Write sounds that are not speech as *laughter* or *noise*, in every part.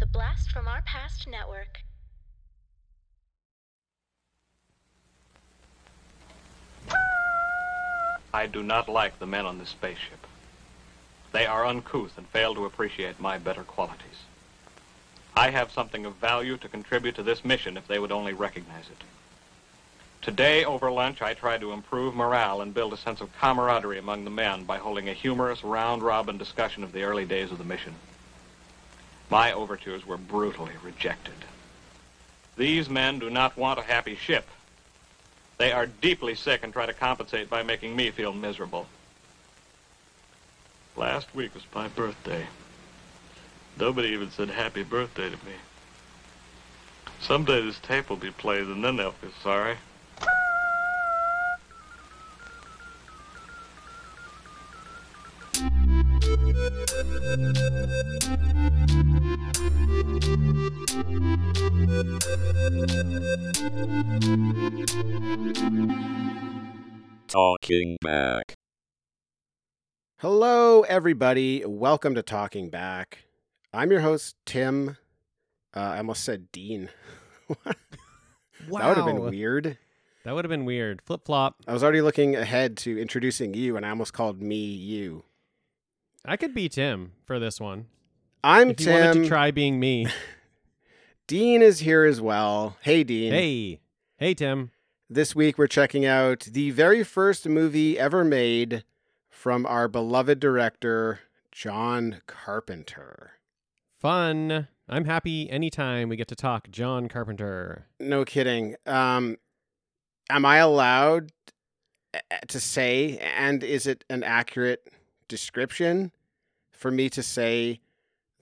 The Blast from Our Past Network. I do not like the men on this spaceship. They are uncouth and fail to appreciate my better qualities. I have something of value to contribute to this mission if they would only recognize it. Today, over lunch, I tried to improve morale and build a sense of camaraderie among the men by holding a humorous round-robin discussion of the early days of the mission. My overtures were brutally rejected. These men do not want a happy ship. They are deeply sick and try to compensate by making me feel miserable. Last week was my birthday. Nobody even said happy birthday to me. Someday this tape will be played and then they'll feel sorry. Talking back. Hello, everybody. Welcome to Talking Back. I'm your host, Tim. Uh, I almost said Dean. *laughs* Wow. That would have been weird. That would have been weird. Flip flop. I was already looking ahead to introducing you, and I almost called me you. I could be Tim for this one. I'm if you wanted to try being me. *laughs* Dean is here as well. Hey, Dean. hey. Hey, Tim. This week we're checking out the very first movie ever made from our beloved director, John Carpenter. Fun. I'm happy anytime we get to talk John Carpenter. No kidding. Um, am I allowed to say, and is it an accurate description for me to say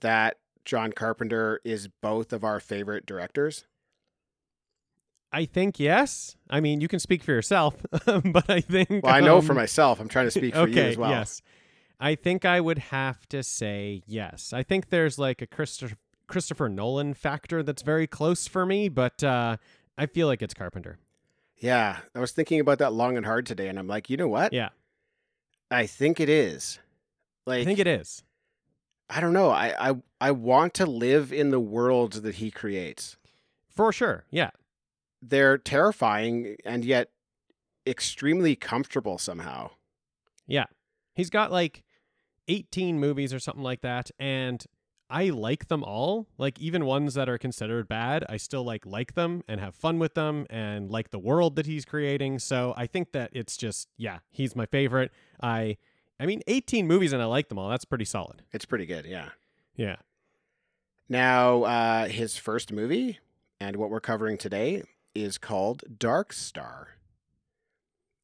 that John Carpenter is both of our favorite directors? I think yes. I mean, you can speak for yourself, *laughs* but I think. Well, I know for um, myself. I'm trying to speak for okay, you as well. Yes. I think I would have to say yes. I think there's like a Christopher Christopher Nolan factor that's very close for me, but uh, I feel like it's Carpenter. Yeah, I was thinking about that long and hard today, and I'm like, you know what? Yeah, I think it is. Like, I think it is. I don't know. I, I I want to live in the world that he creates. For sure. Yeah. They're terrifying and yet extremely comfortable somehow. Yeah. He's got like 18 movies or something like that and I like them all. Like even ones that are considered bad, I still like like them and have fun with them and like the world that he's creating. So I think that it's just yeah, he's my favorite. I I mean 18 movies and I like them all. That's pretty solid. It's pretty good, yeah. Yeah. Now, uh, his first movie and what we're covering today is called Dark Star.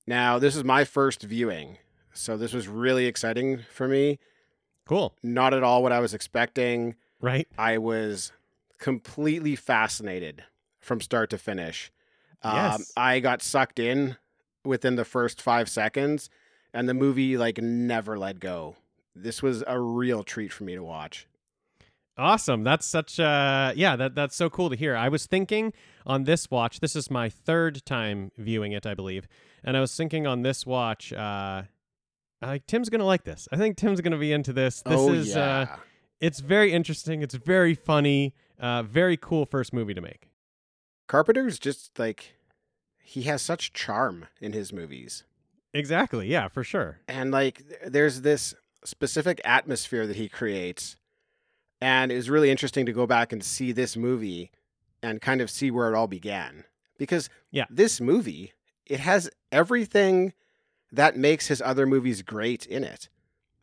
Now, this is my first viewing, so this was really exciting for me. Cool. Not at all what I was expecting. Right? I was completely fascinated from start to finish. Um, Yes. I got sucked in within the first five seconds, and the movie like never let go. This was a real treat for me to watch. Awesome. That's such uh yeah, that that's so cool to hear. I was thinking on this watch, this is my third time viewing it, I believe. And I was thinking on this watch, uh uh, Tim's gonna like this. I think Tim's gonna be into this. This oh is uh it's very interesting, it's very funny, uh very cool first movie to make. Carpenter's just like he has such charm in his movies, Exactly, yeah, for sure. and like there's this specific atmosphere that he creates, and it was really interesting to go back and see this movie and kind of see where it all began because Yeah. this movie it has everything that makes his other movies great in it.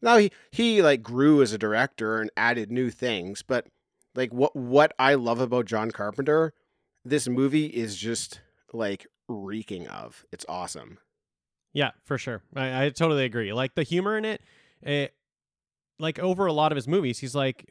Now he he like grew as a director and added new things, but like what what I love about John Carpenter, this movie is just like reeking of. It's awesome. Yeah, for sure. I, I totally agree. Like the humor in it, it, like over a lot of his movies, he's like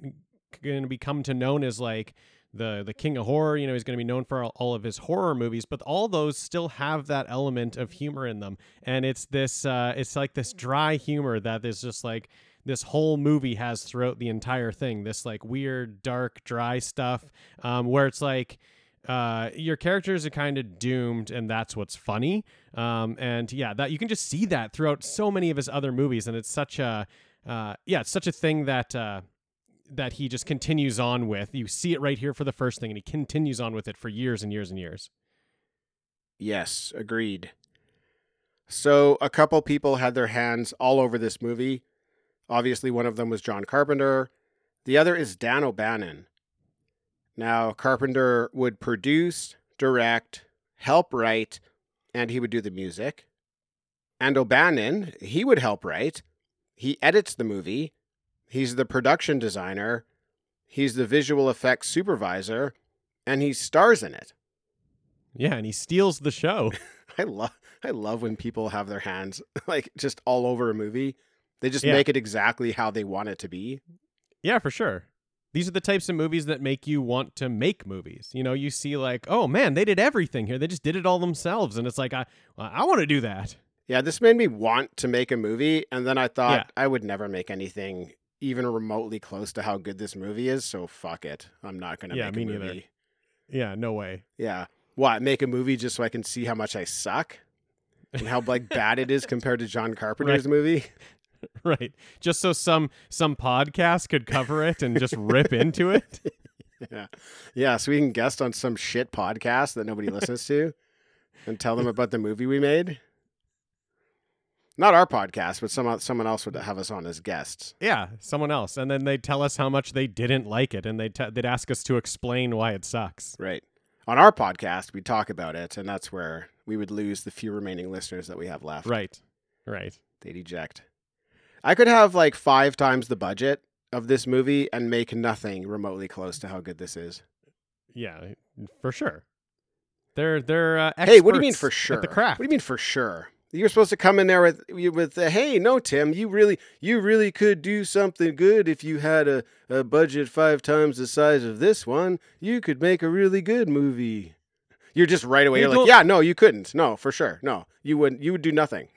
going to become to known as like the the king of horror. You know, he's going to be known for all, all of his horror movies, but all those still have that element of humor in them, and it's this, uh, it's like this dry humor that is just like this whole movie has throughout the entire thing. This like weird, dark, dry stuff, um, where it's like uh, your characters are kind of doomed, and that's what's funny. Um, and yeah, that you can just see that throughout so many of his other movies, and it's such a uh, yeah, it's such a thing that uh, that he just continues on with. You see it right here for the first thing, and he continues on with it for years and years and years. Yes, agreed. So a couple people had their hands all over this movie. Obviously, one of them was John Carpenter. The other is Dan O'Bannon. Now, Carpenter would produce, direct, help write, and he would do the music. And O'Bannon, he would help write. He edits the movie. He's the production designer. He's the visual effects supervisor, and he stars in it. Yeah, and he steals the show. *laughs* I love I love when people have their hands *laughs* like just all over a movie. They just Yeah. make it exactly how they want it to be. yeah, for sure. These are the types of movies that make you want to make movies. You know, you see like, oh man, they did everything here. They just did it all themselves, and it's like, I, I want to do that. Yeah, this made me want to make a movie, and then I thought Yeah. I would never make anything even remotely close to how good this movie is. So fuck it, I'm not gonna Yeah, make me a neither. movie. Yeah, no way. Yeah, what make a movie just so I can see how much I suck and how like bad it is compared to John *laughs* Carpenter's movie. *laughs* right. Just so some some podcast could cover it and just rip into it. *laughs* Yeah, yeah, so we can guest on some shit podcast that nobody listens to, and tell them about the movie we made. Not our podcast, but some someone else would have us on as guests. Yeah, someone else, and then they'd tell us how much they didn't like it, and they'd t- they'd ask us to explain why it sucks. Right. On our podcast, we talk about it, and that's where we would lose the few remaining listeners that we have left. Right. Right. They'd eject. I could have like five times the budget of this movie and make nothing remotely close to how good this is. Yeah, for sure. They're they're uh, Hey, what do you mean for sure? The craft. What do you mean for sure? You're supposed to come in there with with uh, hey, no, Tim, you really you really could do something good if you had a, a budget five times the size of this one. You could make a really good movie. You're just right away. You're like, yeah, no, you couldn't. No, for sure. No, you wouldn't. You would do nothing.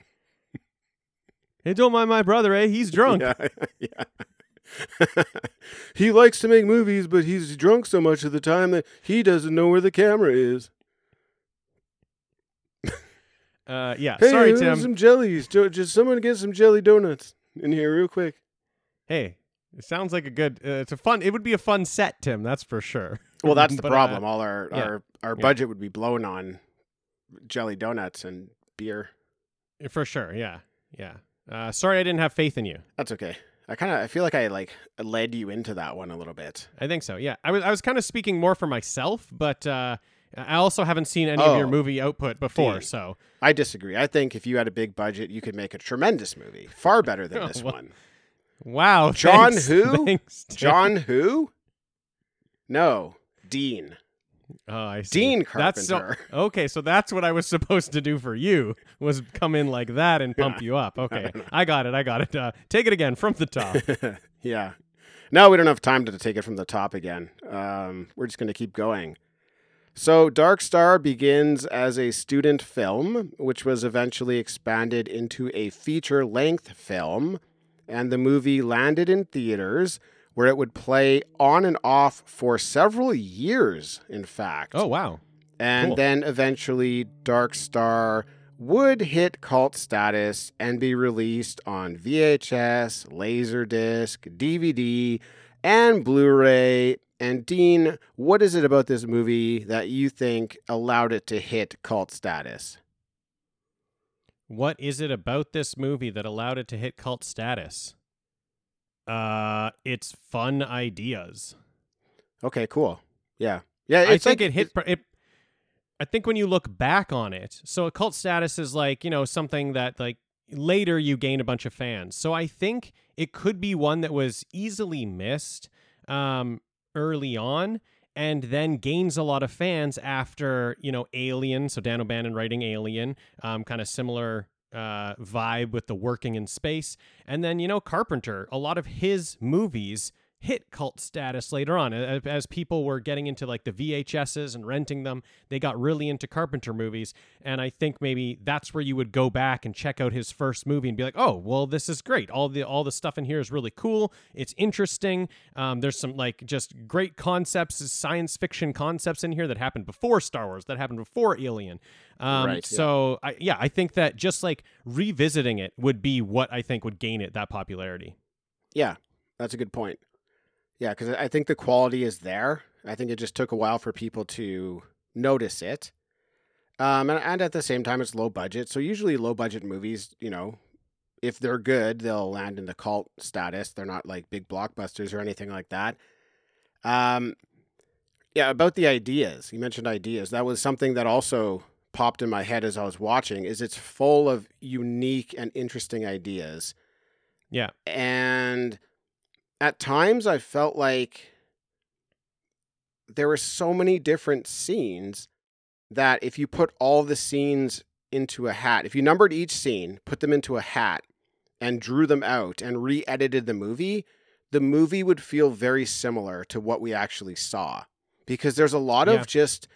Hey, don't mind my brother, eh? He's drunk. Yeah, *laughs* yeah. *laughs* he likes to make movies, but he's drunk so much of the time that he doesn't know where the camera is. *laughs* Uh, yeah. Hey, Sorry, Tim. some jellies. Just someone get some jelly donuts in here real quick. Hey, it sounds like a good. Uh, it's a fun. It would be a fun set, Tim. That's for sure. Well, that's the But, uh, problem. All our yeah. our our Yeah. budget would be blown on jelly donuts and beer. For sure. Yeah. Yeah. Uh, sorry, I didn't have faith in you. That's okay. I kind of I feel like I like led you into that one a little bit. I think so. Yeah. I was I was kind of speaking more for myself, but uh, I also haven't seen any of your Oh. movie output before, so I disagree. I think if you had a big budget, you could make a tremendous movie, far better than Oh, *laughs* this well, one. wow. John thanks- who? *laughs* Thanks, John who? No, Dean. Oh, I see. Dean That's so- Carpenter. *laughs* okay, so that's what I was supposed to do for you was come in like that and pump you up. Okay, I got it. I got it. Uh, take it again from the top. *laughs* yeah. No, we don't have time to take it from the top again. Um, we're just going to keep going. So, Dark Star begins as a student film, which was eventually expanded into a feature length film. And the movie landed in theaters where it would play on and off for several years, in fact. oh wow. And Cool. then eventually Dark Star would hit cult status and be released on VHS, Laserdisc, DVD, and Blu-ray. And Dean, what is it about this movie that you think allowed it to hit cult status? What is it about this movie that allowed it to hit cult status? Uh, it's fun ideas. Okay, cool. Yeah. Yeah, I think like- it hit. It, I think when you look back on it, so a cult status is like you know something that like later you gain a bunch of fans. So I think it could be one that was easily missed um, early on, and then gains a lot of fans after you know Alien. So Dan O'Bannon writing Alien, um, kind of similar uh, vibe with the working in space, and then you know Carpenter. A lot of his movies hit cult status later on. As, people were getting into like the VHSs and renting them they got really into Carpenter movies. And I think maybe that's where you would go back and check out his first movie and be like oh well this is great. All the all the stuff in here is really cool. It's interesting. Um, there's some like just great concepts science fiction concepts in here that happened before Star Wars that happened before Alien. Um, Right, yeah. so I, yeah I think that just like revisiting it would be what I think would gain it that popularity. Yeah, that's a good point. Yeah, because I think the quality is there. I think it just took a while for people to notice it. Um, and, and at the same time, it's low budget. So usually, low budget movies, you know, if they're good, they'll land in the cult status. They're not like big blockbusters or anything like that. Um, yeah, about the ideas. You mentioned ideas. That was something that also popped in my head as I was watching. Is it's full of unique and interesting ideas. Yeah. And at times I felt like there were so many different scenes that if you put all the scenes into a hat, if you numbered each scene, put them into a hat, and drew them out and re edited the movie, the movie would feel very similar to what we actually saw. Because there's a lot Yeah. of just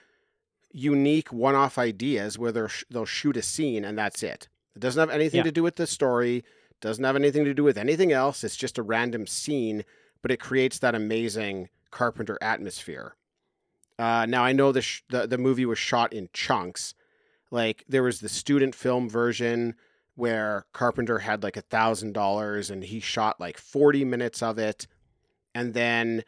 unique one off ideas where they'll shoot a scene and that's it. It doesn't have anything Yeah. to do with the story, doesn't have anything to do with anything else. It's just a random scene, but it creates that amazing Carpenter atmosphere. Uh, now I know the, sh- the the movie was shot in chunks. Like there was the student film version where Carpenter had like a thousand dollars and he shot like forty minutes of it, and then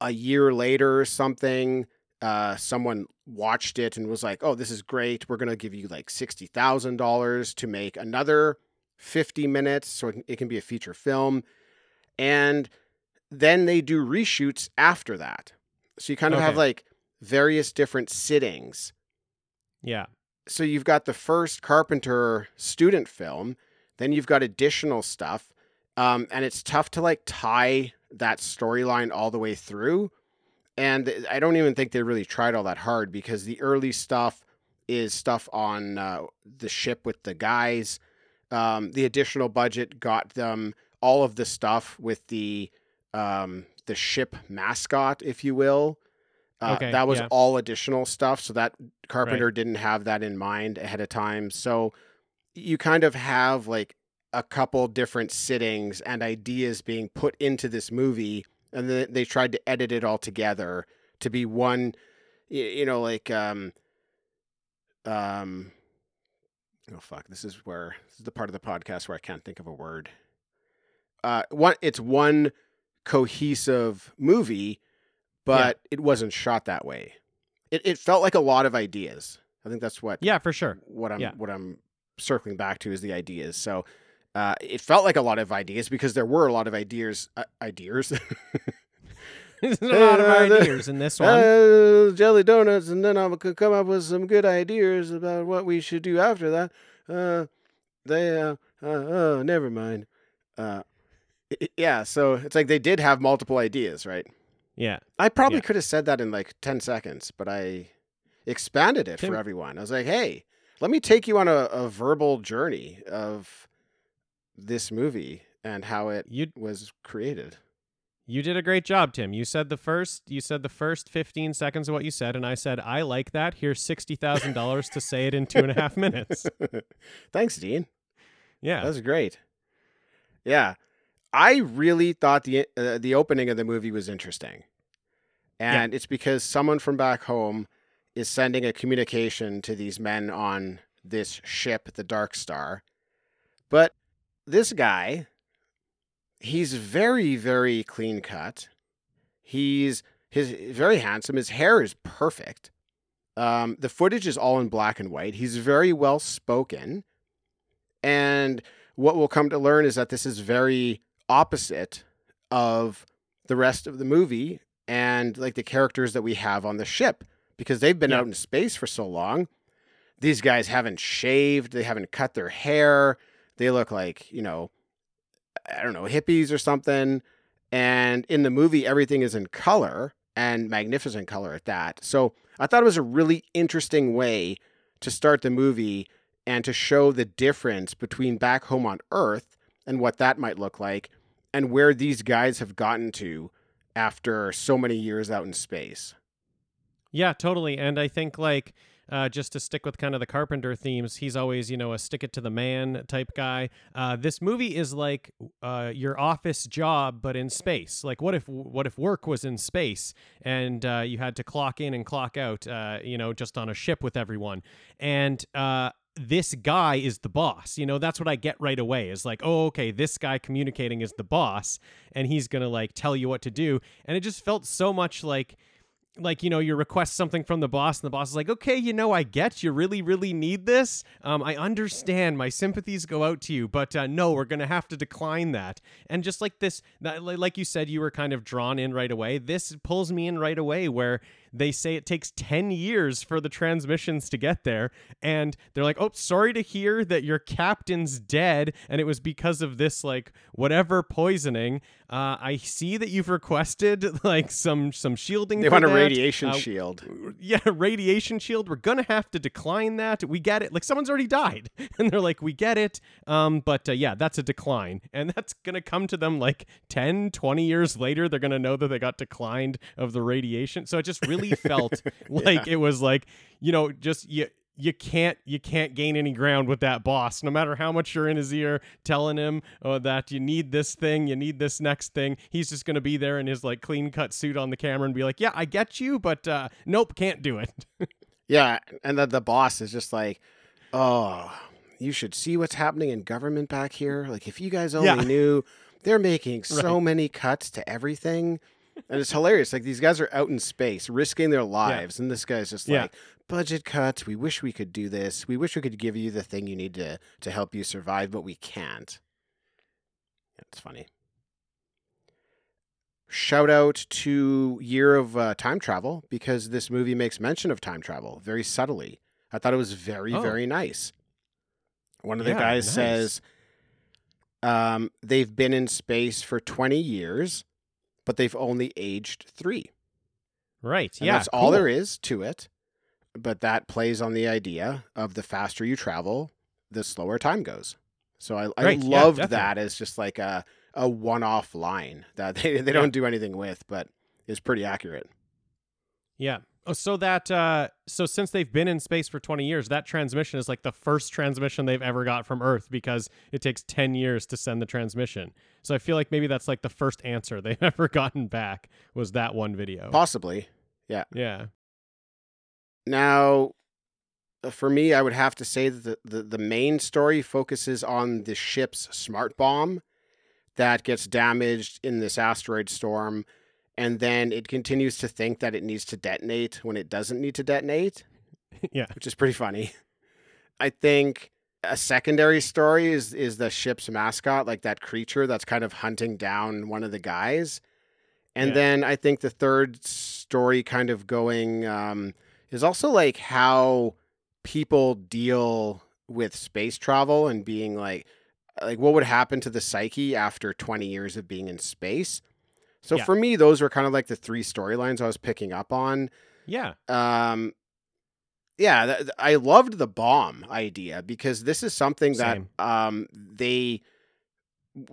a year later or something, uh, someone watched it and was like, "Oh, this is great. We're gonna give you like sixty thousand dollars to make another fifty minutes, so it can, be a feature film." And then they do reshoots after that. So you kind of have like various different sittings. Yeah. So you've got the first Carpenter student film, then you've got additional stuff, um, and it's tough to like tie that storyline all the way through. And I don't even think they really tried all that hard because the early stuff is stuff on uh, the ship with the guys. Um, the additional budget got them all of the stuff with the um, the ship mascot, if you will. Uh, Okay, that was yeah. all additional stuff, so that Carpenter didn't have that in mind ahead of time. So you kind of have like a couple different sittings and ideas being put into this movie, and then they tried to edit it all together to be one. You know, like um, um, oh fuck, this is where this is the part of the podcast where I can't think of a word. Uh, one, it's one cohesive movie, but it wasn't shot that way. It it felt like a lot of ideas. I think that's what Yeah, for sure. what I'm Yeah. what I'm circling back to is the ideas. So uh, it felt like a lot of ideas because there were a lot of ideas. Uh, ideas. *laughs* *laughs* There's a lot of Uh, ideas in this one. Uh, jelly donuts, and then I could come up with some good ideas about what we should do after that. Uh, they, uh, uh, oh, never mind. Uh, yeah, so it's like they did have multiple ideas, right? yeah. I probably Yeah. could have said that in like 10 seconds, but I expanded it Tim- for everyone. I was like, hey, let me take you on a, a verbal journey of this movie and how it You was created. You did a great job, Tim. You said the first you said the first 15 seconds of what you said, and I said, I like that. Here's sixty thousand dollars to say it in two and a half minutes. *laughs* Thanks, Dean. Yeah. That was great. Yeah, I really thought the uh, the opening of the movie was interesting, and it's because someone from back home is sending a communication to these men on this ship, the Dark Star. But this guy, he's very very clean cut. He's his very handsome. His hair is perfect. Um, the footage is all in black and white. He's very well spoken. And what we'll come to learn is that this is very opposite of the rest of the movie and like the characters that we have on the ship because they've been Yeah. out in space for so long. These guys haven't shaved, they haven't cut their hair. They look like, you know, I don't know, hippies or something. And in the movie, everything is in color and magnificent color at that. So I thought it was a really interesting way to start the movie and to show the difference between back home on Earth and what that might look like and where these guys have gotten to after so many years out in space. Yeah, totally. And I think like uh, just to stick with kind of the Carpenter themes, he's always you know a stick it to the man type guy. Uh, this movie is like uh, your office job, but in space. Like what if what if work was in space and uh, you had to clock in and clock out, uh, you know, just on a ship with everyone. And uh, this guy is the boss. You know, that's what I get right away is like, oh, okay, this guy communicating is the boss and he's to like tell you what to do. And it just felt so much like like you know you request something from the boss and the boss is like okay you know i get you really really need this. Um, i understand. My sympathies go out to you but uh, no we're gonna have to decline that. And just like this like you said you were kind of drawn in right away. This pulls me in right away where they say it takes 10 years for the transmissions to get there and they're like oh sorry to hear that your captain's dead and it was because of this like whatever poisoning uh, i see that you've requested *laughs* like some some shielding They for want a radiation Uh, shield. *laughs* yeah, radiation shield. We're gonna have to decline that. We get it. Like someone's already died, *laughs* and they're like, we get it. Um, but uh, yeah, that's a decline, and that's gonna come to them like 10, 20 years later. They're gonna know that they got declined of the radiation. So it just really felt *laughs* like it was like you know just you you can't you can't gain any ground with that boss no matter how much you're in his ear telling him oh, that you need this thing you need this next thing he's just going to be there in his like clean cut suit on the camera and be like yeah i get you but uh nope can't do it *laughs* Yeah, and the, the boss is just like, oh, you should see what's happening in government back here. Like, if you guys only Yeah. knew, they're making *laughs* so many cuts to everything. And it's hilarious. Like, these guys are out in space risking their lives. And this guy's just Yeah. like, budget cuts. We wish we could do this. We wish we could give you the thing you need to, to help you survive, but we can't. Yeah, It's funny. Shout out to Year of uh, Time Travel because this movie makes mention of time travel very subtly. I thought it was very, Oh. very nice. One of the Yeah, guys nice. says um, they've been in space for 20 years, but they've only aged three. right And yeah that's all there is to it. But that plays on the idea of the faster you travel, the slower time goes. So I, I Right, yeah, loved definitely. that as just like a, a one off line that *laughs* they, they don't do anything with, but is pretty accurate. yeah oh so that uh so since they've been in space for 20 years that transmission is like the first transmission they've ever got from earth because it takes 10 years to send the transmission so i feel like maybe that's like the first answer *laughs* they've ever gotten back was that one video Possibly. yeah Yeah. Now, uh, for me, I would have to say that the, the, the main story focuses on the ship's smart bomb that gets damaged in this asteroid storm. And then it continues to think that it needs to detonate when it doesn't need to detonate, *laughs* yeah which is pretty funny. I think a secondary story is is the ship's mascot, like that creature that's kind of hunting down one of the guys. And Yeah. then I think the third story kind of going um, is also like how people deal with space travel and being like like what would happen to the psyche after 20 years of being in space. So Yeah. for me those were kind of like the three storylines I was picking up on. yeah Um yeah, th- th- I loved the bomb idea because this is something that um they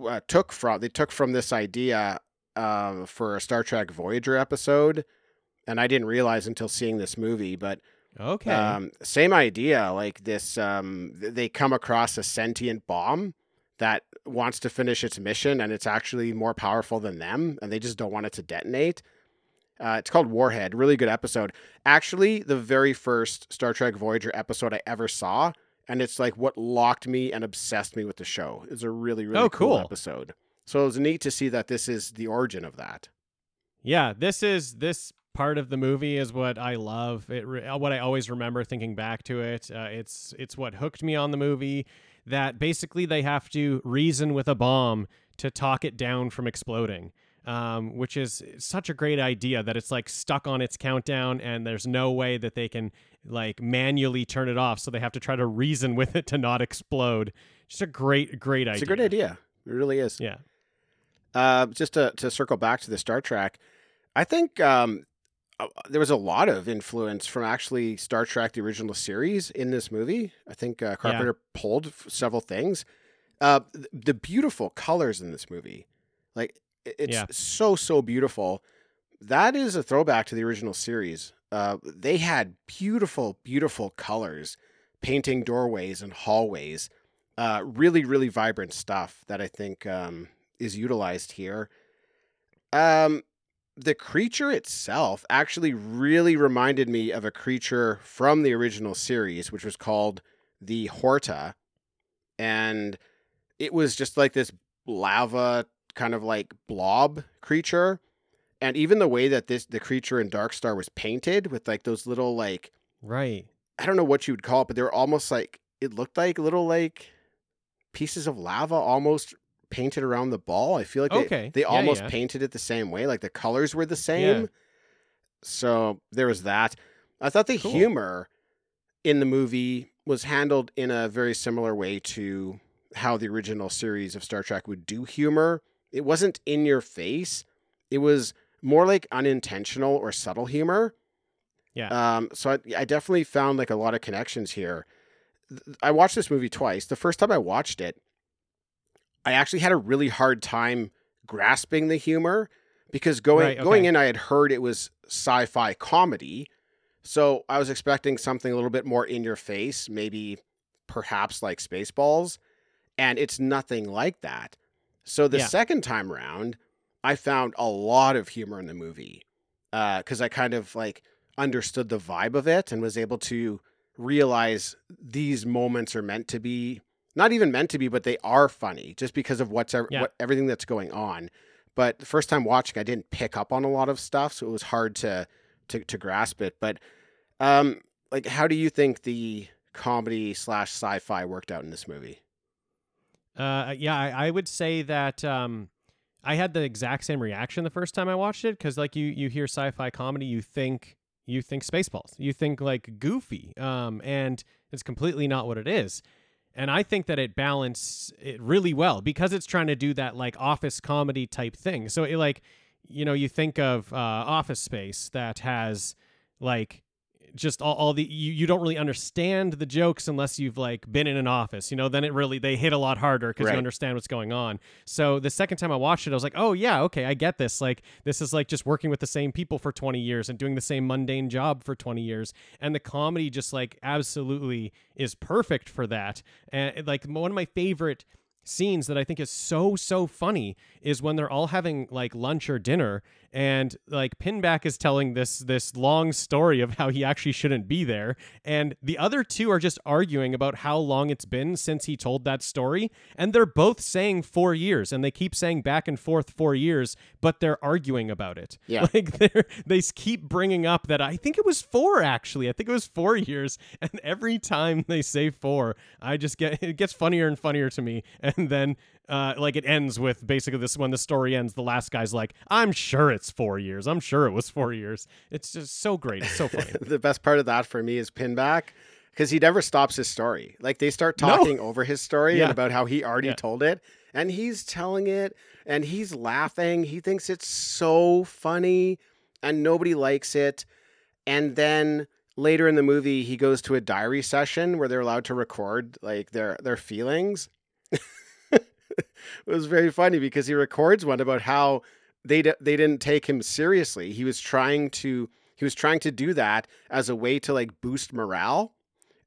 uh, took from they took from this idea uh, for a Star Trek Voyager episode, and I didn't realize until seeing this movie. But okay um, same idea, like this. Um, th- they come across a sentient bomb that wants to finish its mission, and it's actually more powerful than them, and they just don't want it to detonate. Uh, it's called Warhead. Really good episode. Actually, the very first Star Trek Voyager episode I ever saw, and it's like what locked me and obsessed me with the show. It's a really really Oh, cool, cool. episode. So it was neat to see that this is the origin of that. Yeah, this is this part of the movie is what I love. It re- uh, what I always remember thinking back to it. Uh, it's it's what hooked me on the movie. That basically they have to reason with a bomb to talk it down from exploding. Um, which is such a great idea that it's like stuck on its countdown and there's no way that they can like manually turn it off. So they have to try to reason with it to not explode. Just a great, great idea. It's a great idea. It really is. Yeah. Uh, just to, to circle back to the Star Trek, I think um, there was a lot of influence from actually Star Trek, the original series, in this movie. I think uh, Carpenter pulled f- several things. Uh, th- the beautiful colors in this movie, like it's Yeah. so so beautiful. That is a throwback to the original series. Uh, they had beautiful, beautiful colors, painting doorways and hallways. Uh, really, really vibrant stuff that I think um, is utilized here. Um, the creature itself actually really reminded me of a creature from the original series, which was called the Horta, and it was just like this lava kind of like blob creature. And even the way that this the creature in Dark Star was painted with like those little like Right. I don't know what you would call it, but they were almost like it looked like little like pieces of lava almost painted around the ball. I feel like they, Okay. they Yeah, almost yeah. painted it the same way, like the colors were the same. So there was that. I thought the Cool. humor in the movie was handled in a very similar way to how the original series of Star Trek would do humor. It wasn't in your face. It was more like unintentional or subtle humor. Yeah. Um, so I, I definitely found like a lot of connections here. I watched this movie twice. The first time I watched it, I actually had a really hard time grasping the humor because going Right, going in, I had heard it was sci-fi comedy, so I was expecting something a little bit more in your face, maybe perhaps like Spaceballs, and it's nothing like that. So the Yeah. second time round, I found a lot of humor in the movie uh, because I kind of like understood the vibe of it and was able to realize these moments are meant to be not even meant to be, but they are funny just because of what's Yeah. what everything that's going on. But the first time watching, I didn't pick up on a lot of stuff, so it was hard to to, to grasp it. But um, like, how do you think the comedy slash sci-fi worked out in this movie? Uh, yeah, I, I would say that um, I had the exact same reaction the first time I watched it because, like, you you hear sci-fi comedy, you think you think Spaceballs, you think like Goofy, um, and it's completely not what it is. And I think that it balanced it really well because it's trying to do that like office comedy type thing. So it like, you know, you think of uh, Office Space that has like just all, all the you, you don't really understand the jokes unless you've like been in an office you know? Then it really they hit a lot harder because Right. you understand what's going on. So the second time i watched it i was like oh yeah okay i get this like this is like just working with the same people for 20 years and doing the same mundane job for 20 years. And the comedy just like absolutely is perfect for that. And eh, like one of my favorite scenes that I think is so so funny is when they're all having like lunch or dinner and like Pinback is telling this this long story of how he actually shouldn't be there and the other two are just arguing about how long it's been since he told that story and they're both saying 4 years and they keep saying back and forth 4 years but they're arguing about it Yeah. *laughs* like they're they keep bringing up that I think it was 4 actually I think it was 4 years *laughs* and every time they say 4 I just get it gets funnier and funnier to me and then uh, like it ends with basically this when the story ends the last guy's like i'm sure it's four years i'm sure it was four years it's just so great it's so *laughs* funny the best part of that for me is Pinback because he never stops his story. Like they start No. talking over his story Yeah. and about how he already Yeah. told it, and he's telling it, and he's laughing. He thinks it's so funny, and nobody likes it. And then later in the movie, he goes to a diary session where they're allowed to record like their their feelings. *laughs* it was very funny because he records one about how they d- they didn't take him seriously. He was trying to he was trying to do that as a way to like boost morale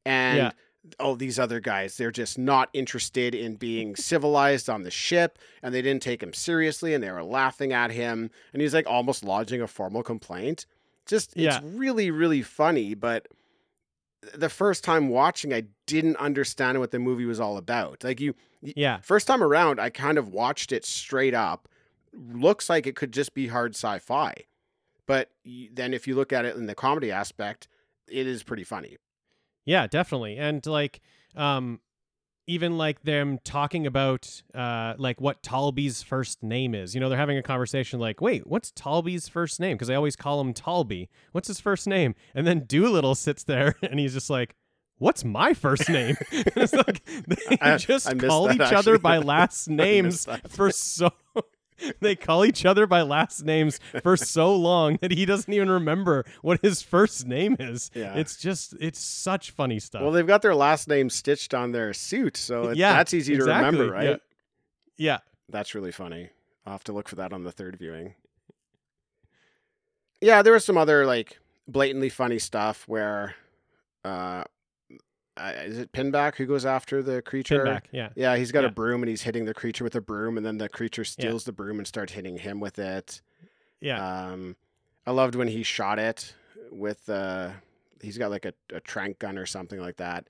and Yeah. oh these other guys they're just not interested in being *laughs* civilized on the ship and they didn't take him seriously and they were laughing at him and he's like almost lodging a formal complaint just Yeah. it's really really funny but the first time watching i didn't understand what the movie was all about like you yeah First time around, I kind of watched it straight up. Looks like it could just be hard sci fi. But then if you look at it in the comedy aspect, it is pretty funny. yeah definitely and like um even like them talking about uh like what Talby's first name is. You know, they're having a conversation like, "Wait, what's Talby's first name?" because I always call him Talby. What's his first name? And then Doolittle sits there *laughs* and he's just like, "What's my first name?" *laughs* it's like *laughs* they I- just I missed call that, each other by last names for so *laughs* they call each other by last names for so long that he doesn't even remember what his first name is. Yeah. It's just it's such funny stuff. Well, they've got their last name stitched on their suit, so it, Yeah, that's easy to remember, right? yeah. yeah. That's really funny. I'll have to look for that on the third viewing. Yeah, there was some other like blatantly funny stuff where uh uh, is it Pinback who goes after the creature? Pinback, yeah. Yeah, he's got Yeah. a broom and he's hitting the creature with a broom, and then the creature steals the broom and starts hitting him with it. Yeah. Um, I loved when he shot it with uh, he's got like a, a trank gun or something like that,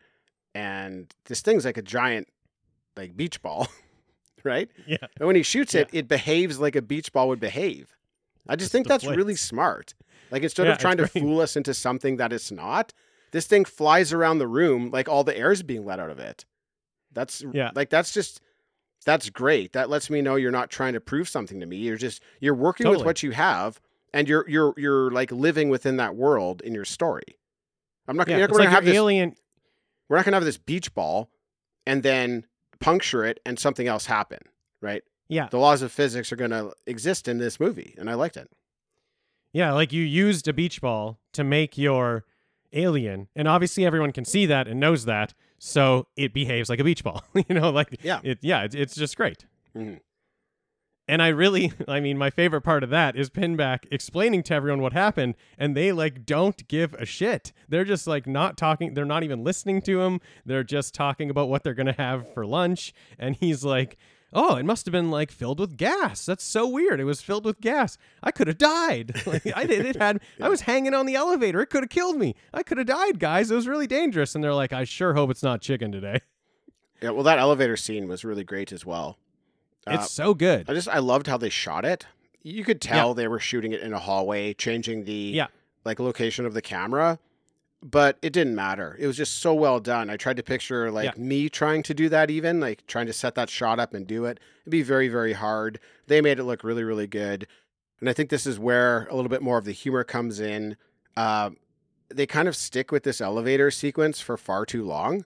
and this thing's like a giant like beach ball, *laughs* right? Yeah. And when he shoots it, it behaves like a beach ball would behave. I just think that's really smart. Like instead Yeah, of trying to fool us into something that it's not, this thing flies around the room like all the air is being let out of it. That's Yeah. like that's just that's great. That lets me know you're not trying to prove something to me. You're just you're working with what you have and you're you're you're like living within that world in your story. I'm not Yeah, gonna, it's we're like gonna have this alien. we're not gonna have this beach ball and then puncture it and something else happen, right? Yeah, The laws of physics are gonna exist in this movie, and I liked it. yeah, like you used a beach ball to make your alien, and obviously everyone can see that and knows that, so it behaves like a beach ball. *laughs* you know, like Yeah. it. Yeah, it's, it's just great. Mhm. And I really, *laughs* I mean, my favorite part of that is Pinback explaining to everyone what happened, and they like don't give a shit. They're just like not talking. They're not even listening to him. They're just talking about what they're gonna have for lunch. And he's like, "Oh, it must have been like filled with gas. That's so weird. It was filled with gas. I could have died. *laughs* Like I did. It had. I was hanging on the elevator. It could have killed me. I could have died, guys. It was really dangerous." And they're like, "I sure hope it's not chicken today. Yeah, well, that elevator scene was really great as well. Uh, It's so good." I just I loved how they shot it. You could tell they were shooting it in a hallway, changing the Yeah. like location of the camera, but it didn't matter. It was just so well done. I tried to picture like me trying to do that, even like trying to set that shot up and do it. It'd be very very hard. They made it look really really good, and I think this is where a little bit more of the humor comes in. Uh, they kind of stick with this elevator sequence for far too long.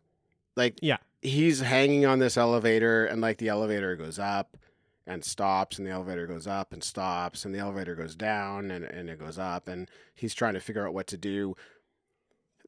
Like Yeah. he's hanging on this elevator and like the elevator goes up and stops and the elevator goes up and stops and the elevator goes down and, and it goes up and he's trying to figure out what to do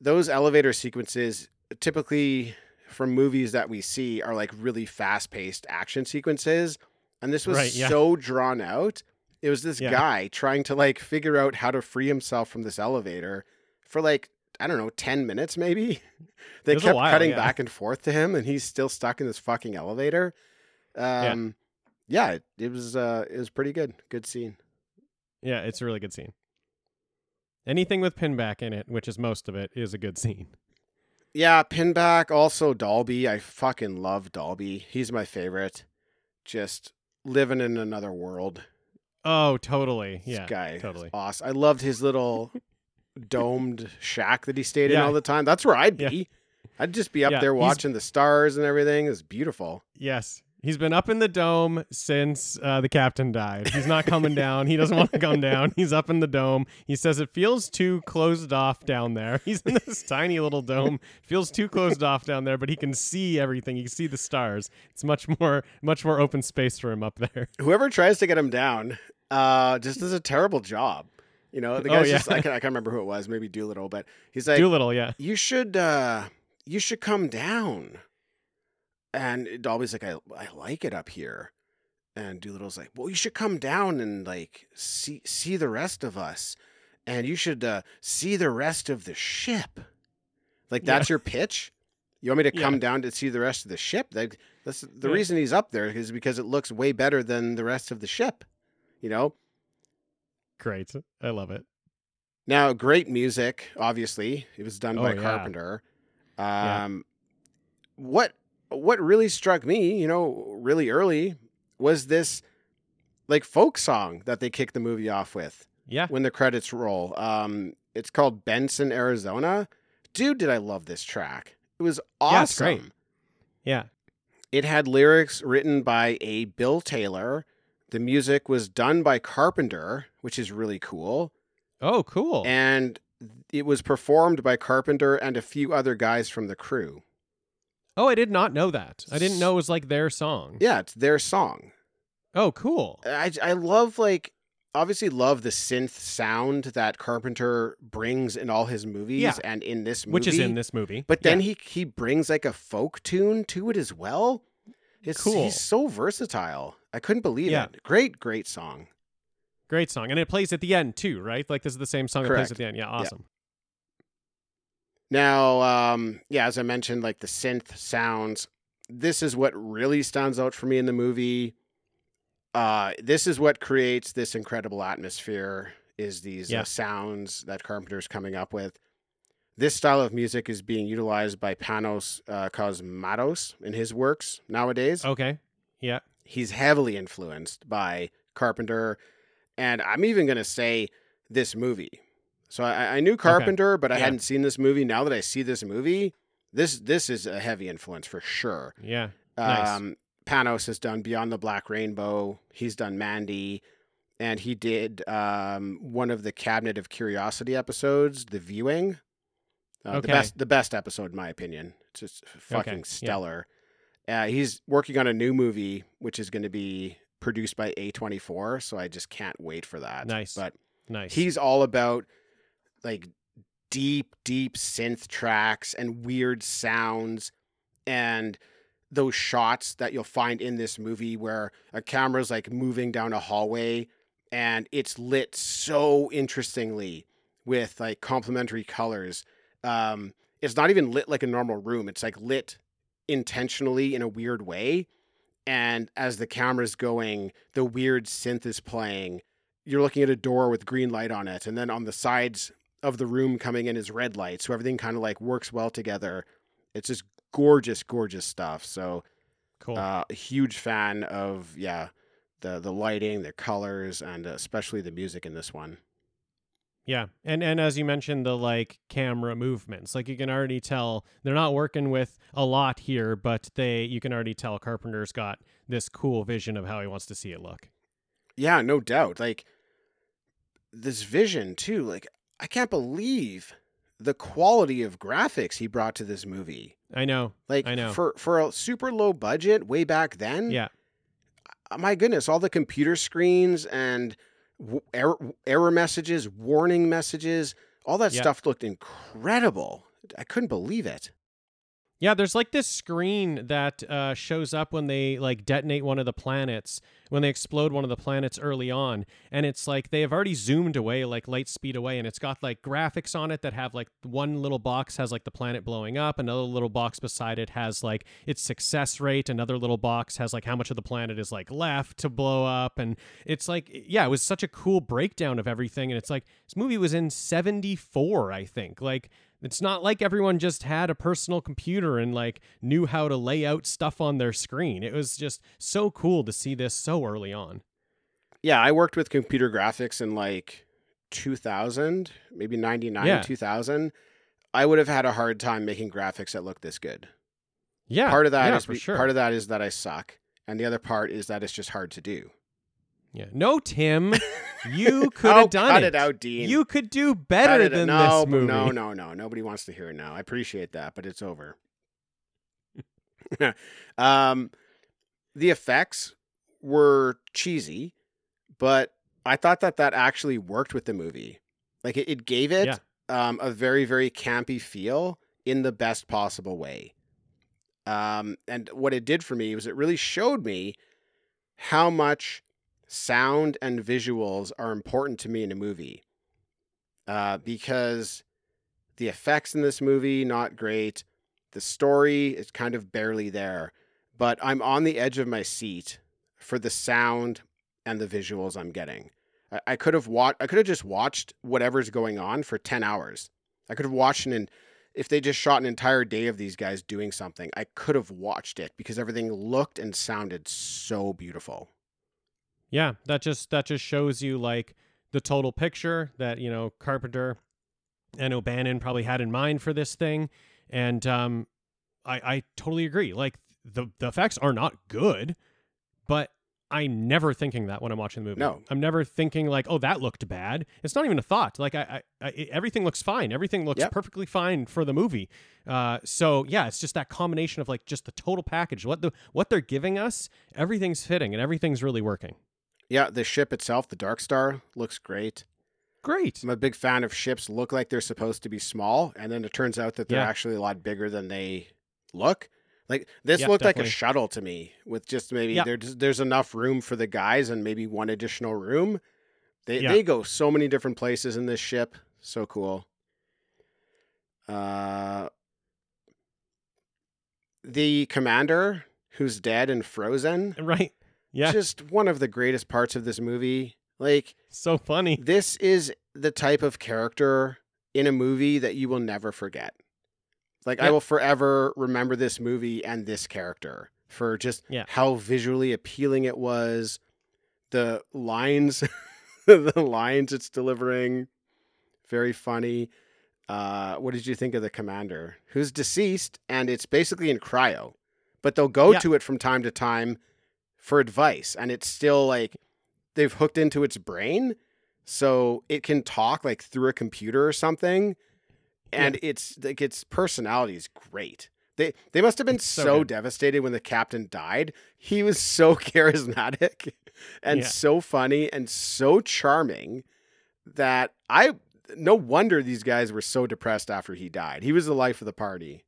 those elevator sequences typically from movies that we see are like really fast-paced action sequences and this was Right, yeah. so drawn out it was this Yeah. guy trying to like figure out how to free himself from this elevator for like i don't know 10 minutes maybe *laughs* they It was a kept while, cutting yeah. back and forth to him and he's still stuck in this fucking elevator um yeah, it, it was uh it was pretty good good scene Yeah, it's a really good scene. Anything with Pinback in it, which is most of it, is a good scene. yeah pinback also Talby i fucking love Talby he's my favorite just living in another world Oh, totally. this Yeah, guy is totally. awesome i loved his little *laughs* domed shack that he stayed in all the time that's where i'd Yeah. be i'd just be up Yeah, there watching the stars and everything it's beautiful Yes. He's been up in the dome since uh, the captain died. He's not coming down. He doesn't want to come down. *laughs* He's up in the dome. He says it feels too closed off down there. *laughs* He's in this tiny little dome. Feels too closed off down there, but he can see everything. He can see the stars. It's much more much more open space for him up there. *laughs* whoever tries to get him down uh just does a terrible job you know the Oh, yeah. just I, can, I can't remember who it was maybe doolittle but he's like Doolittle, yeah. you should uh you should come down and Talby's like i, I like it up here and doolittle's like well you should come down and like see see the rest of us and you should uh see the rest of the ship like Yeah. that's your pitch you want me to Yeah. come down to see the rest of the ship like that's the Yeah. reason he's up there is because it looks way better than the rest of the ship you know Great. I love it. Now, great music, obviously. It was done Oh, by yeah. Carpenter. Yeah. Um what what really struck me, you know, really early was this like folk song that they kicked the movie off with Yeah. when the credits roll. Um it's called Benson, Arizona. Dude, did I love this track. It was awesome. Yeah, great. Yeah. It had lyrics written by a Bill Taylor. The music was done by Carpenter, which is really cool. Oh, cool. and it was performed by Carpenter and a few other guys from the crew. Oh, I did not know that. I didn't know it was like their song. Yeah, it's their song. Oh, cool. I I love like obviously love the synth sound that Carpenter brings in all his movies Yeah. and in this movie, Which is in this movie. But then Yeah. he he brings like a folk tune to it as well. It's Cool. he's so versatile. I couldn't believe Yeah. it. Great, great song. Great song. And it plays at the end too, right? Like this is the same song that plays at the end. Yeah, awesome. Now, um, yeah, as I mentioned, like the synth sounds, this is what really stands out for me in the movie. Uh, this is what creates this incredible atmosphere is these Yeah. uh, sounds that Carpenter's coming up with. this style of music is being utilized by Panos uh, Cosmatos in his works nowadays. Okay. Yeah. He's heavily influenced by Carpenter, and I'm even going to say this movie. So I, I knew Carpenter, but I Yeah. hadn't seen this movie. Now that I see this movie, this this is a heavy influence for sure. Yeah. Nice. Um, Panos has done Beyond the Black Rainbow. He's done Mandy, and he did um, one of the Cabinet of Curiosity episodes, The Viewing. Uh, The best, the best episode, in my opinion. It's just fucking yeah. stellar. Uh, he's working on a new movie, which is going to be produced by A24. So I just can't wait for that. Nice. But Nice. He's all about like deep, deep synth tracks and weird sounds and those shots that you'll find in this movie where a camera's like moving down a hallway and it's lit so interestingly with like complementary colors. Um, it's not even lit like a normal room. It's like lit intentionally in a weird way. And as the camera's going, the weird synth is playing you're looking at a door with green light on it and then on the sides of the room coming in is red light so everything kind of like works well together it's just gorgeous gorgeous stuff so cool. uh, a huge fan of yeah the the lighting the colors and especially the music in this one Yeah. And and as you mentioned the like camera movements. Like you can already tell they're not working with a lot here, but they you can already tell Carpenter's got this cool vision of how he wants to see it look. yeah no doubt like this vision too like i can't believe the quality of graphics he brought to this movie I know. like I know. for for a super low budget way back then Yeah. uh, my goodness, all the computer screens and error, error messages, warning messages, all that Yeah. stuff looked incredible. I couldn't believe it. Yeah, there's like this screen that uh, shows up when they like detonate one of the planets, when they explode one of the planets early on, and it's like they have already zoomed away like light speed away, and it's got like graphics on it that have like one little box has like the planet blowing up, another little box beside it has like its success rate, another little box has like how much of the planet is like left to blow up, and it's like yeah, it was such a cool breakdown of everything, and it's like this movie was in '74, I think, like it's not like everyone just had a personal computer and like knew how to lay out stuff on their screen. It was just so cool to see this so early on. Yeah, I worked with computer graphics in like 2000, maybe 99, Yeah. 2000. I would have had a hard time making graphics that look this good. Yeah. part of that yeah, is be- sure. part of that is that I suck, and the other part is that it's just hard to do. Yeah. No, Tim, *laughs* you could oh, have done cut it. it out, Dean. You could do better it- than no, this movie. No, no, no. Nobody wants to hear it now. I appreciate that, but it's over. *laughs* *laughs* um, the effects were cheesy, but I thought that that actually worked with the movie. Like it, it gave it Yeah. um, a very, very campy feel in the best possible way. Um, and what it did for me was it really showed me how much sound and visuals are important to me in a movie. Uh, because the effects in this movie not great, the story is kind of barely there, but I'm on the edge of my seat for the sound and the visuals I'm getting. I, I could have watched. I could have just watched whatever's going on for ten hours. I could have watched an. If they just shot an entire day of these guys doing something, I could have watched it because everything looked and sounded so beautiful. Yeah, that just that just shows you like the total picture that you know Carpenter and O'Bannon probably had in mind for this thing, and um, I I totally agree. Like the the effects are not good, but I'm never thinking that when I'm watching the movie. No. I'm never thinking like, oh, that looked bad. It's not even a thought. Like I, I, I everything looks fine. Everything looks Yep. perfectly fine for the movie. Uh, so yeah, it's just that combination of like just the total package. What the what they're giving us, everything's fitting and everything's really working. Yeah, the ship itself, the Dark Star, looks great. Great. I'm a big fan of ships look like they're supposed to be small, and then it turns out that they're Yeah. actually a lot bigger than they look. Like this Yeah, looked like a shuttle to me, with just maybe Yeah. there's there's enough room for the guys and maybe one additional room. They they go so many different places in this ship. So cool. Uh, the commander who's dead and frozen. Right. Yeah. Just one of the greatest parts of this movie. Like so funny. this is the type of character in a movie that you will never forget. Like I will forever remember this movie and this character for just Yeah. how visually appealing it was, the lines, *laughs* the lines it's delivering, very funny. Uh, what did you think of the commander, who's deceased and it's basically in cryo, but they'll go Yeah. to it from time to time for advice, and it's still like they've hooked into its brain, so it can talk like through a computer or something, and it's like its personality is great. They they must have been It's so so, devastated when the captain died. He was *laughs* so charismatic and Yeah. so funny and so charming that I no wonder these guys were so depressed after he died. He was the life of the party.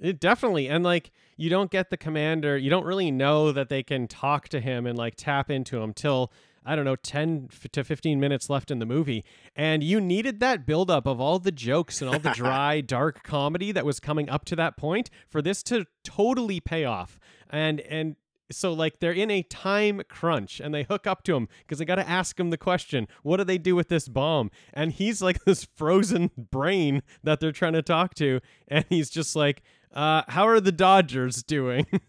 It definitely and like you don't get the commander, you don't really know that they can talk to him and like tap into him till I don't know 10 f- to 15 minutes left in the movie and you needed that buildup of all the jokes and all the *laughs* dry dark comedy that was coming up to that point for this to totally pay off. And and so like they're in a time crunch and they hook up to him because they got to ask him the question what do they do with this bomb and he's like *laughs* this frozen brain that they're trying to talk to and he's just like uh how are the dodgers doing? *laughs*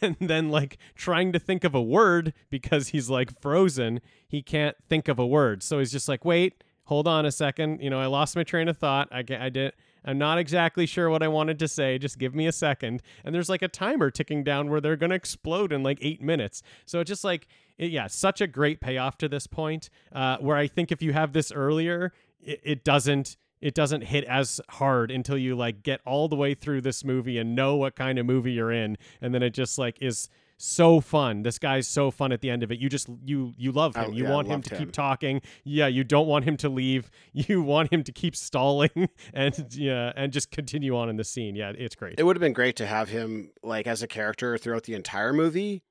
And then like trying to think of a word because he's like frozen. He can't think of a word. So he's just like wait hold on a second. You know i lost my train of thought. I, I did i'm not exactly sure what i wanted to say. Just give me a second. And there's like a timer ticking down where they're gonna explode in like eight minutes. So it's just like it, yeah such a great payoff to this point uh, where i think if you have this earlier it, it doesn't it doesn't hit as hard until you like get all the way through this movie and know what kind of movie you're in and then it just like is so fun this guy's so fun at the end of it you just you you love him Oh, you yeah, want him to him. keep talking yeah you don't want him to leave *laughs* you want him to keep stalling *laughs* and yeah and just continue on in the scene yeah it's great It would have been great to have him like as a character throughout the entire movie.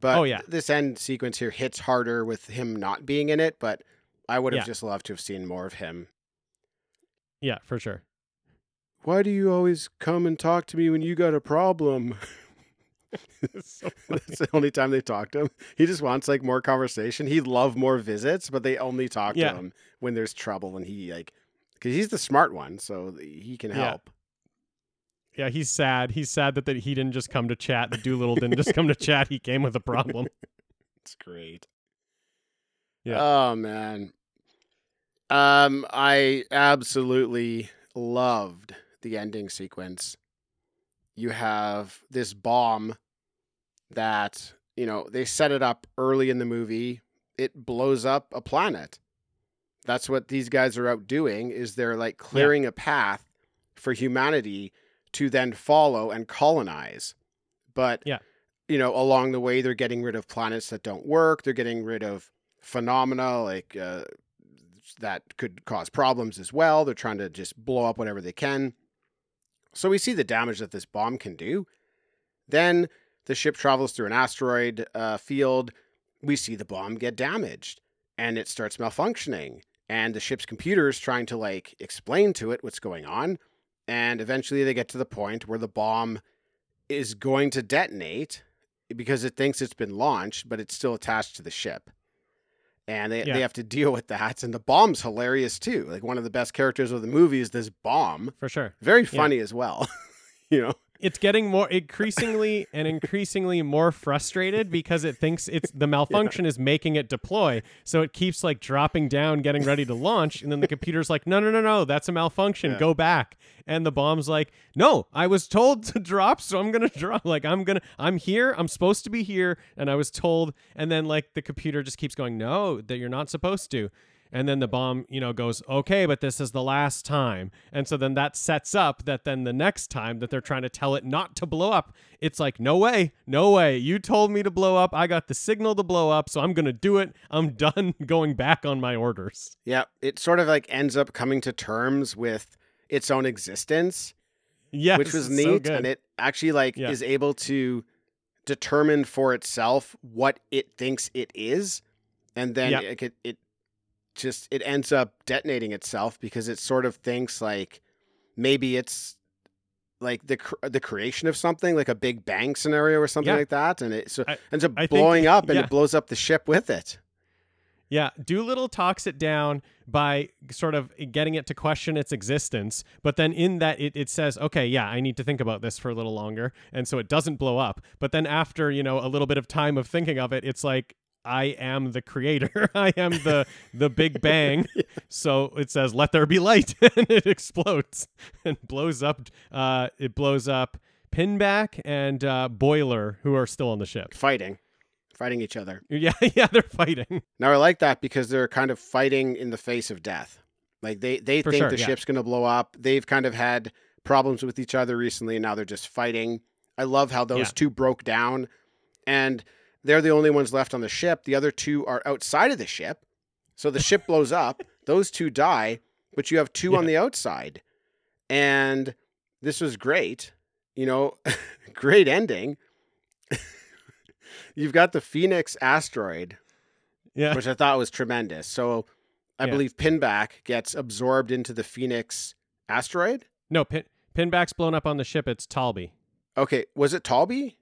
But Oh, yeah. this end sequence here hits harder with him not being in it, but I would have Yeah. just loved to have seen more of him. Yeah for sure Why do you always come and talk to me when you got a problem? *laughs* so. *laughs* That's the only time they talk to him. He just wants like more conversation. He'd love more visits, but they only talk Yeah. to him when there's trouble and he like because he's the smart one, so he can Yeah. help. yeah he's sad he's sad that, that he didn't just come to chat the doolittle didn't just come to chat he came with a problem *laughs* It's great. Yeah. Oh man. Um I absolutely loved the ending sequence. You have this bomb that, you know, they set it up early in the movie. It blows up a planet. That's what these guys are out doing is they're like clearing a path for humanity to then follow and colonize. But Yeah. you know, along the way, they're getting rid of planets that don't work. They're getting rid of phenomena like uh, that could cause problems as well. They're trying to just blow up whatever they can. So we see the damage that this bomb can do. Then the ship travels through an asteroid uh, field. We see the bomb get damaged and it starts malfunctioning. And the ship's computer is trying to like explain to it what's going on. And eventually they get to the point where the bomb is going to detonate because it thinks it's been launched, but it's still attached to the ship. And they, Yeah. they have to deal with that. And the bomb's hilarious too. Like one of the best characters of the movie is this bomb. for sure Very funny as well. *laughs* you know? It's getting more increasingly and increasingly more frustrated because it thinks it's the malfunction is making it deploy. So it keeps like dropping down getting ready to launch and then the computer's like no no no no that's a malfunction. Yeah. go back. And the bomb's like no i was told to drop so i'm gonna drop. *laughs* Like i'm gonna i'm here i'm supposed to be here and i was told and then like the computer just keeps going no that you're not supposed to and then the bomb you know goes okay but this is the last time and so then that sets up that then the next time that they're trying to tell it not to blow up it's like no way no way you told me to blow up i got the signal to blow up so i'm gonna do it i'm *laughs* done going back on my orders Yeah. It sort of like ends up coming to terms with its own existence, yeah which was neat. and it actually like Yeah. is able to determine for itself what it thinks it is. And then it, it, it just it ends up detonating itself because it sort of thinks like maybe it's like the the creation of something like a big bang scenario or something Yeah. like that and it so I- ends up I think- blowing up and yeah. it blows up the ship with it Yeah, Yeah, Doolittle talks it down by sort of getting it to question its existence, but then in that it, it says, okay, yeah, I need to think about this for a little longer, and so it doesn't blow up. But then after, you know, a little bit of time of thinking of it, it's like, I am the creator. *laughs* I am the the Big Bang. *laughs* So it says, "Let there be light," *laughs* and it explodes and blows up. Uh, it blows up Pinback and uh, Boiler, who are still on the ship. Fighting, fighting each other. Yeah, yeah, they're fighting. Now I like that because they're kind of fighting in the face of death. Like they they For think sure, the yeah. ship's going to blow up. They've kind of had problems with each other recently, and now they're just fighting. I love how those Yeah. two broke down, and they're the only ones left on the ship. The other two are outside of the ship, so the ship blows up. *laughs* Those two die, but you have two on the outside, and this was great. You know, *laughs* great ending. *laughs* You've got the Phoenix asteroid Yeah, which I thought was tremendous. So I Yeah. believe Pinback gets absorbed into the Phoenix asteroid. no, Pin, Pinback's blown up on the ship. It's Talby. Okay, was it Talby?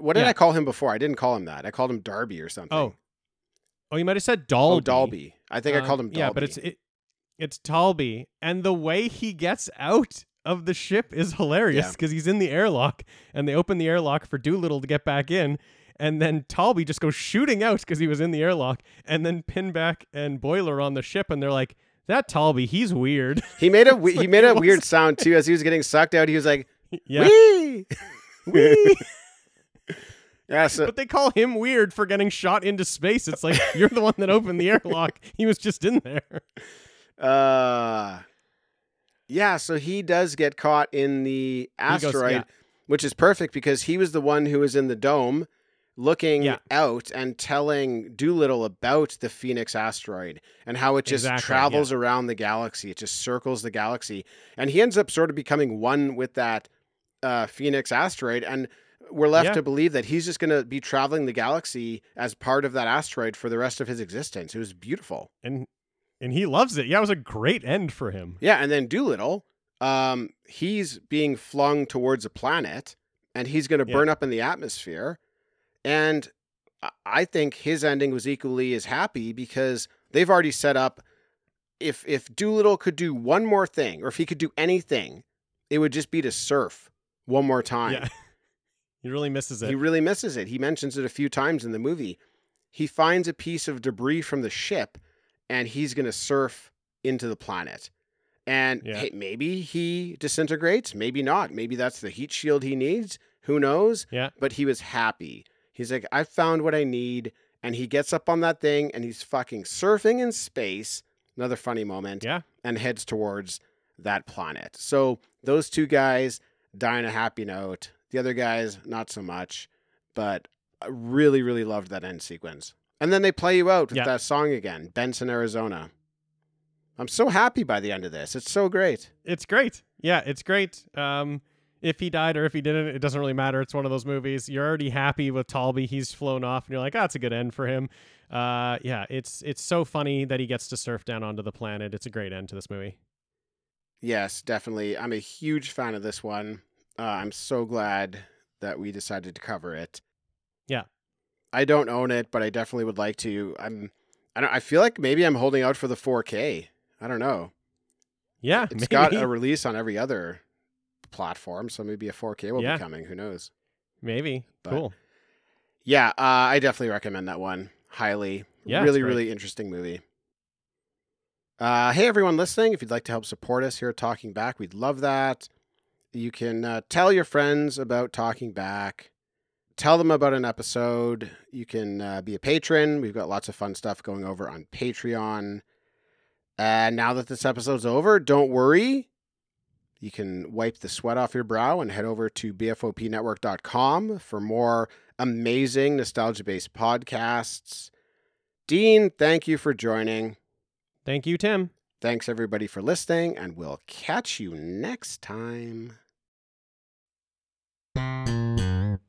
What did Yeah. I call him before? I didn't call him that. I called him Darby or something. Oh, oh, you might have said Dalby. oh, Dalby. I think I Um, called him Dalby. Yeah, but it's it, it's Talby, and the way he gets out of the ship is hilarious Yeah. because he's in the airlock, and they open the airlock for Doolittle to get back in, and then Talby just goes shooting out because he was in the airlock, and then Pinback and Boiler on the ship, and they're like, "That Talby, he's weird." *laughs* he made a we- he made a weird sound too as he was getting sucked out. He was like, *laughs* yeah, "Wee!" *laughs* Wee. Yeah. But they call him weird for getting shot into space. It's like you're the one that opened the airlock. *laughs* He was just in there. Uh, yeah, so he does get caught in the goes- asteroid, yeah. which is perfect because he was the one who was in the dome looking Yeah. out and telling Doolittle about the Phoenix asteroid and how it just Exactly, travels around the galaxy. It just circles the galaxy. And he ends up sort of becoming one with that uh, Phoenix asteroid. And we're left Yeah. to believe that he's just going to be traveling the galaxy as part of that asteroid for the rest of his existence. It was beautiful. And and he loves it. Yeah, it was a great end for him. Yeah, and then Doolittle, um, he's being flung towards a planet, and he's going to Yeah. burn up in the atmosphere. And I- I think his ending was equally as happy because they've already set up. If if Doolittle could do one more thing, or if he could do anything, it would just be to surf one more time. Yeah. *laughs* he really misses it. He really misses it. He mentions it a few times in the movie. He finds a piece of debris from the ship and he's going to surf into the planet. And Yeah. hey, maybe he disintegrates, maybe not. Maybe that's the heat shield he needs. Who knows? Yeah. But he was happy. He's like, I found what I need. And he gets up on that thing and he's fucking surfing in space. Another funny moment. Yeah. And heads towards that planet. So those two guys die on a happy note. The other guys, not so much. But I really, really loved that end sequence. And then they play you out with Yeah. that song again, Benson, Arizona. I'm so happy by the end of this. It's so great. It's great. Yeah, it's great. Um, if he died or if he didn't, it doesn't really matter. It's one of those movies. You're already happy with Talby. He's flown off, and you're like, "Ah, it's a good end for him." Uh, yeah, it's it's so funny that he gets to surf down onto the planet. It's a great end to this movie. Yes, definitely. I'm a huge fan of this one. Uh, I'm so glad that we decided to cover it. Yeah. I don't own it, but I definitely would like to. I'm. I don't. I feel like maybe I'm holding out for the 4K. I don't know. Yeah, *laughs* It's maybe. got a release on every other platform, so maybe a 4K will Yeah. be coming. Who knows? maybe But- cool. Yeah, uh, I definitely recommend that one highly. Yeah, really, really interesting movie. Uh, hey, everyone listening, if you'd like to help support us here at Talking Back, we'd love that. You can uh, tell your friends about Talking Back, tell them about an episode. You can uh, be a patron. We've got lots of fun stuff going over on Patreon. And now that this episode's over, don't worry. You can wipe the sweat off your brow and head over to bfopnetwork.com for more amazing nostalgia based podcasts. Dean, thank you for joining. Thank you, Tim. Thanks everybody for listening, and we'll catch you next time.